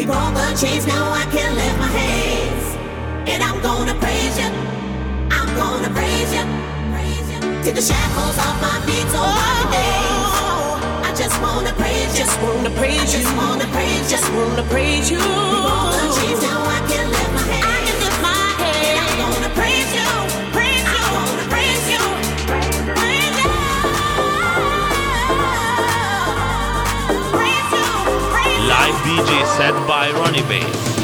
You broke the chains, now I can lift my hands. And I'm gonna praise you. I'm gonna praise you. Take the shackles off my feet, so oh, I just wanna praise you. Just wanna praise you. Just wanna praise you. Just wanna praise you. You broke the chains, now I can lift DJ set by Rony Bass.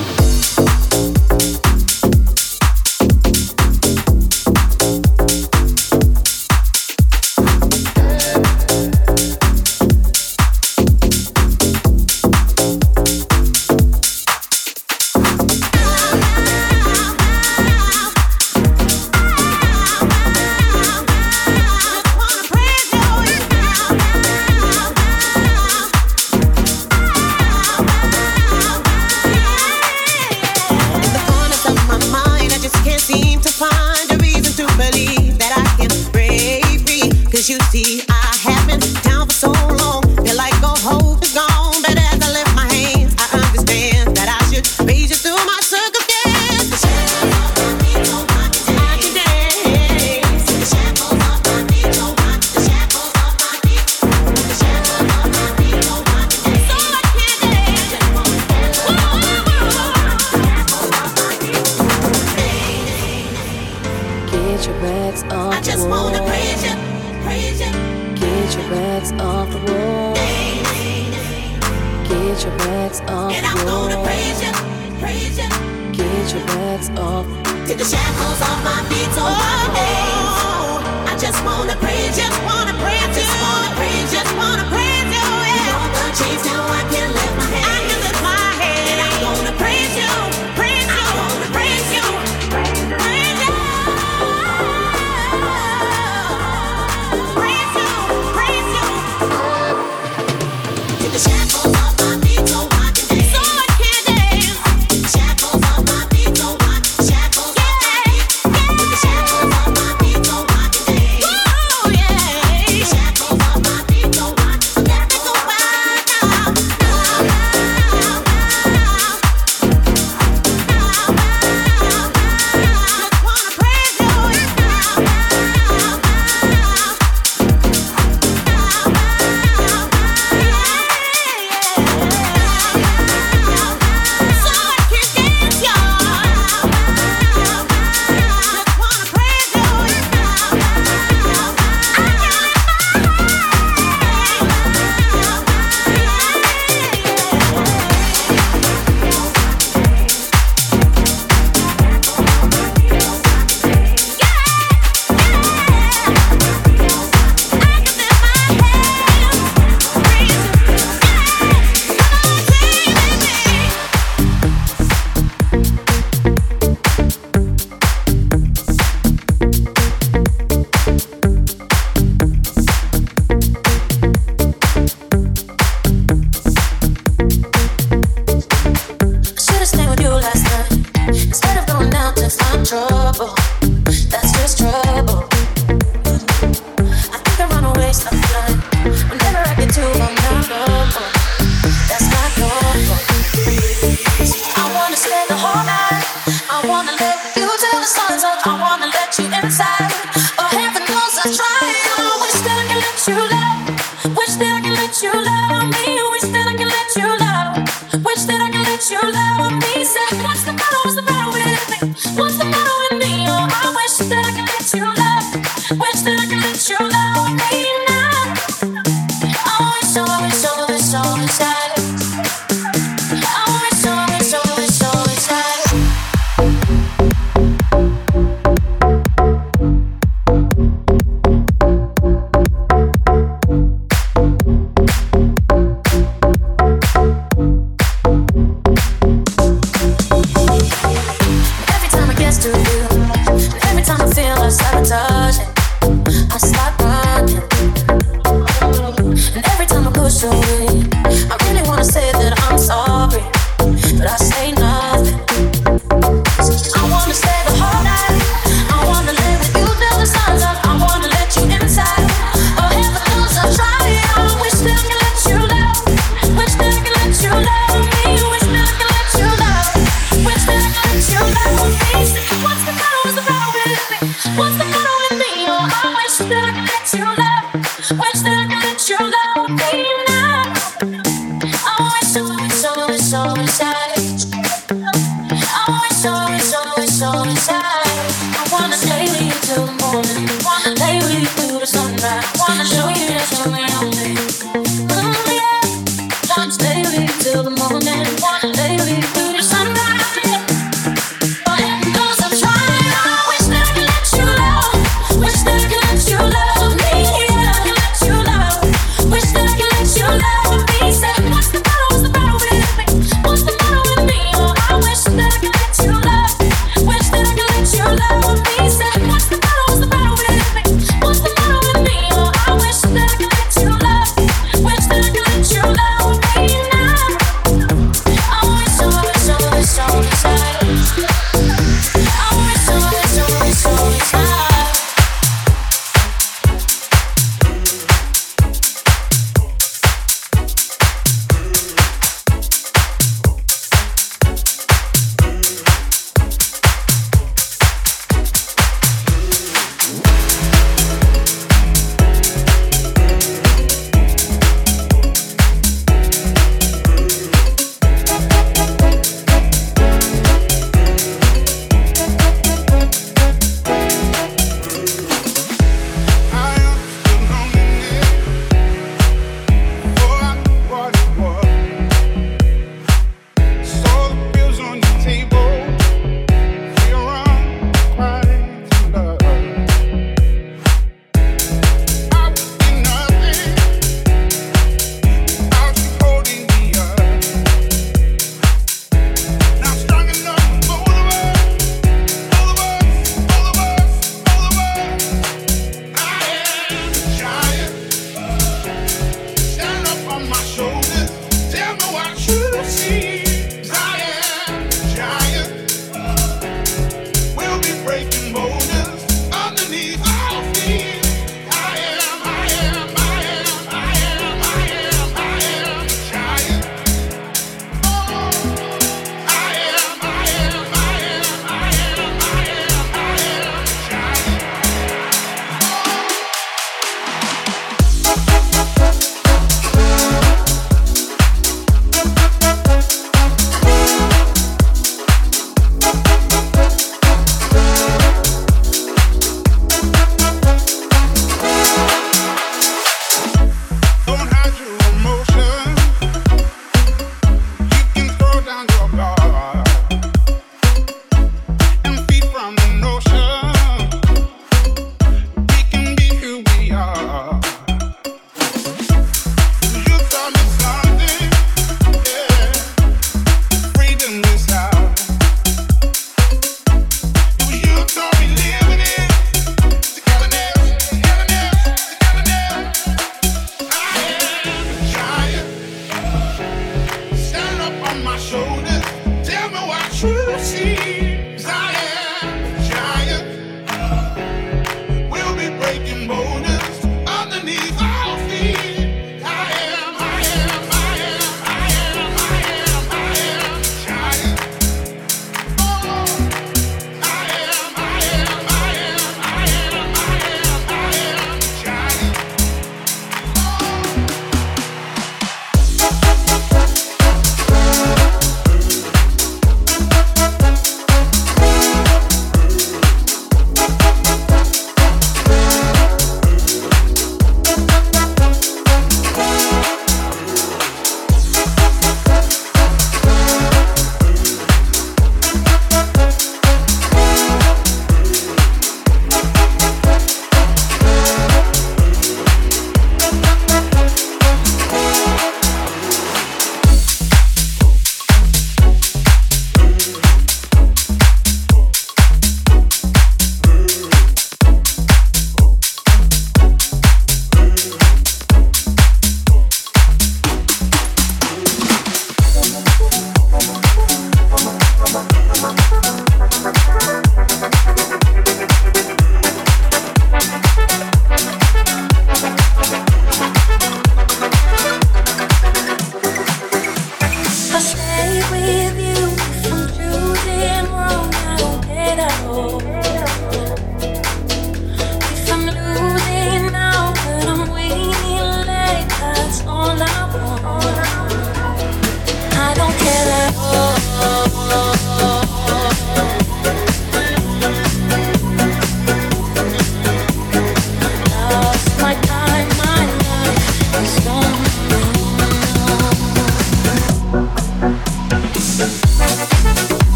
Get your bags off And I'm gonna praise you. Praise you. Get your bags off. Take the shackles off my feet, so my hands. I just wanna praise you. Wanna praise I just wanna praise you. Wanna praise you. Yeah. You broke the chains,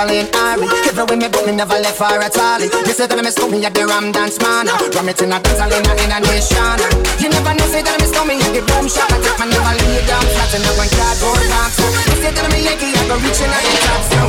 Magdalene Ari. way me go, me never left for a tally. You say that me stole me at the Ram Dance Man. Ram it in a dance in a in a nation. You never know, say that me stole me at the Boom Shop. I take my never lay down flat and I went cardboard box. You say that me lucky, I go reaching out the top.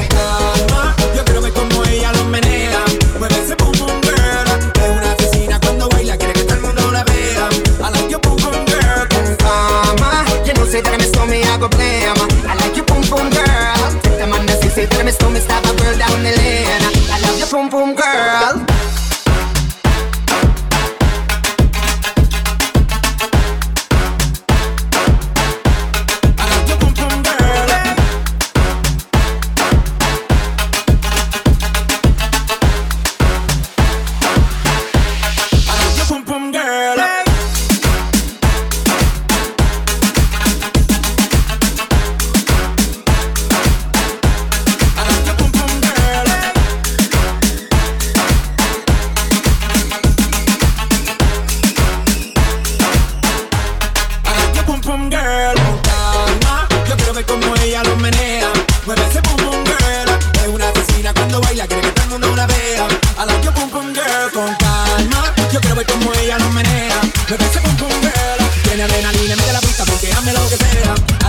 boom girl, calma. Yo quiero ver cómo ella lo menea. Mueve ese boom boom girl. Es una asesina cuando baila, quiere que todo mundo la vea. A la que boom boom girl, con calma. Yo quiero ver cómo ella lo menea. Mueve ese boom boom girl. Tiene adrenalina, mete la pista porque hazme lo que sea.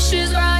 She's right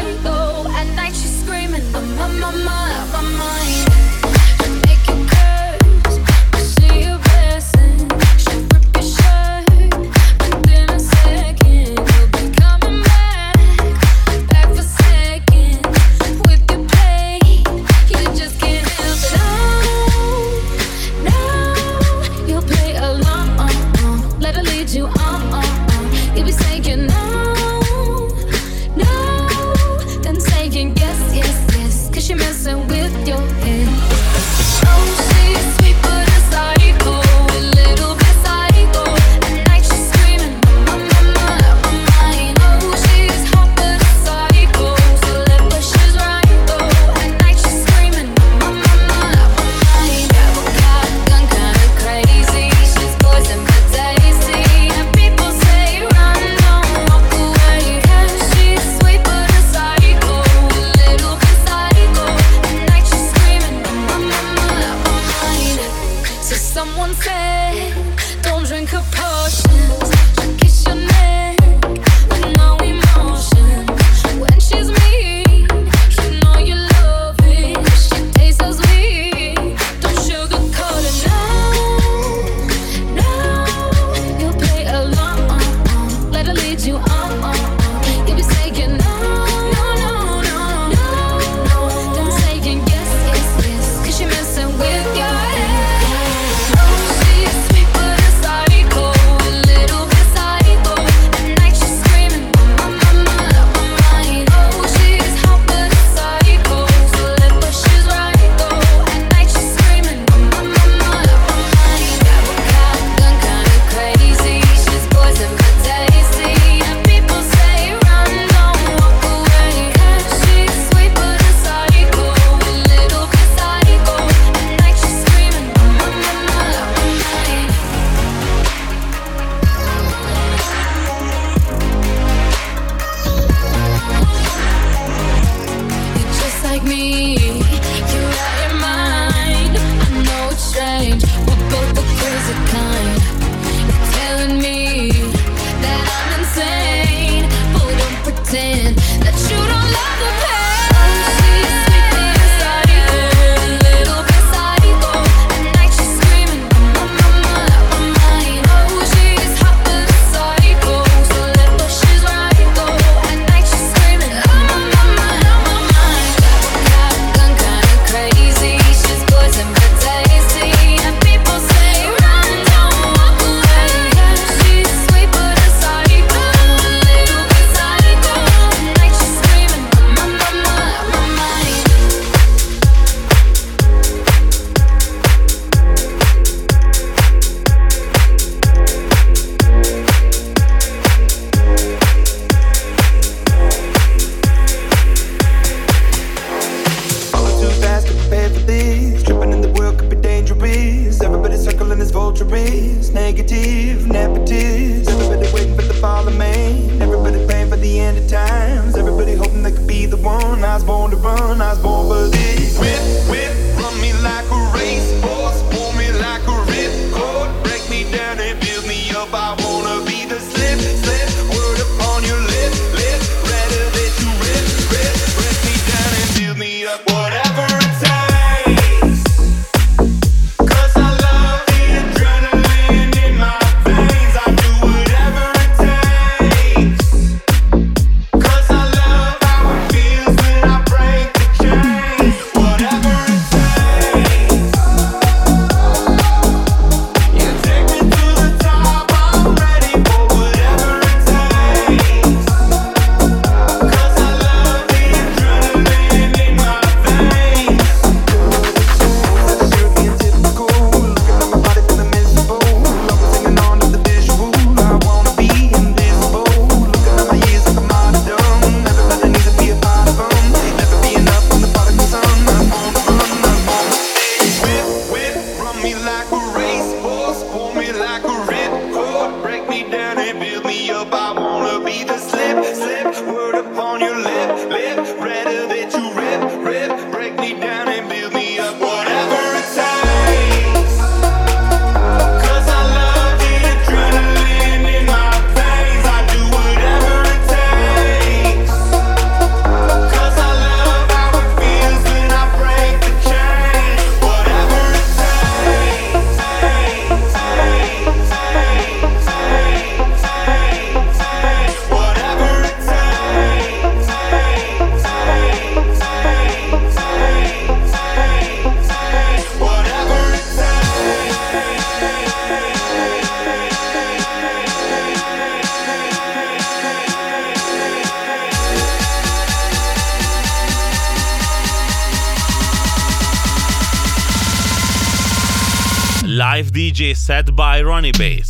DJ set by Rony Bass.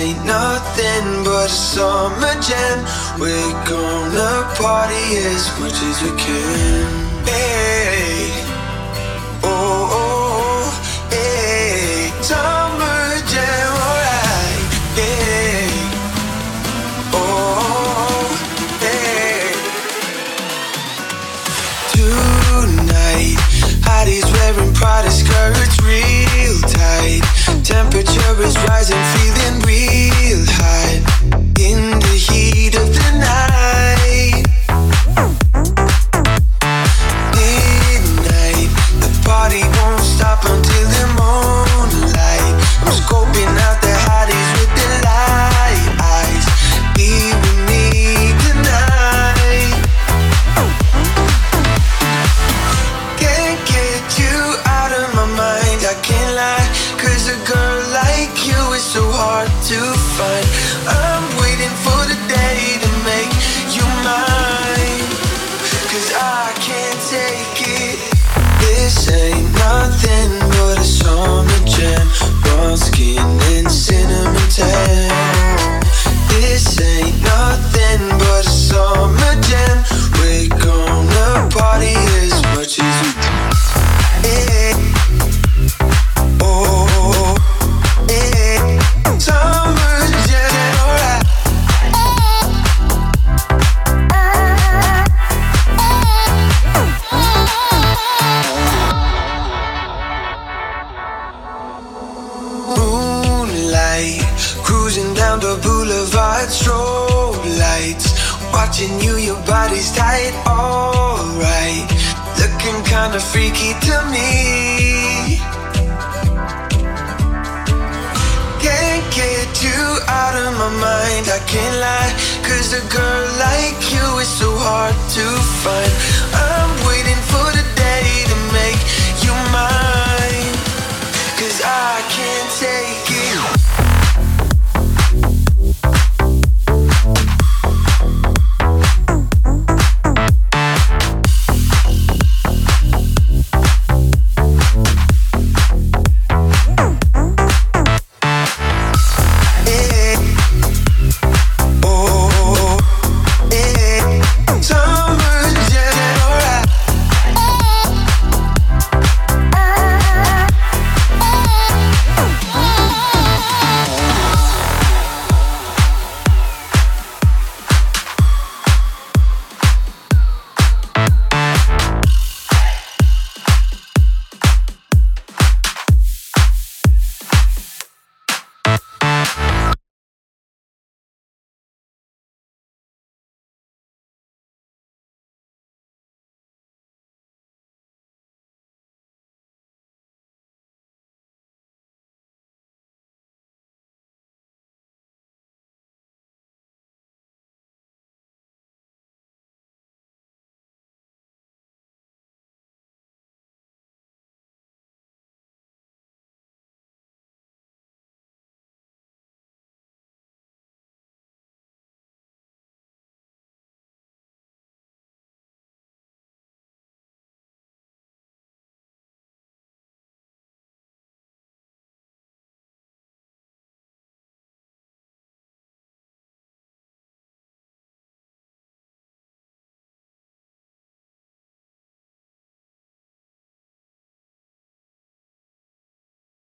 ain't nothing but a summer jam. We're gonna party as much as we can. Hey, oh, oh, hey, summer jam, alright. Hey, oh, hey. Tonight, Heidi's wearing Prada skirts. Temperature is rising, feeling real high in the heat of the night. you out of my mind, I can't lie. Cause a girl like you is so hard to find. I'm waiting for the day to make you mine.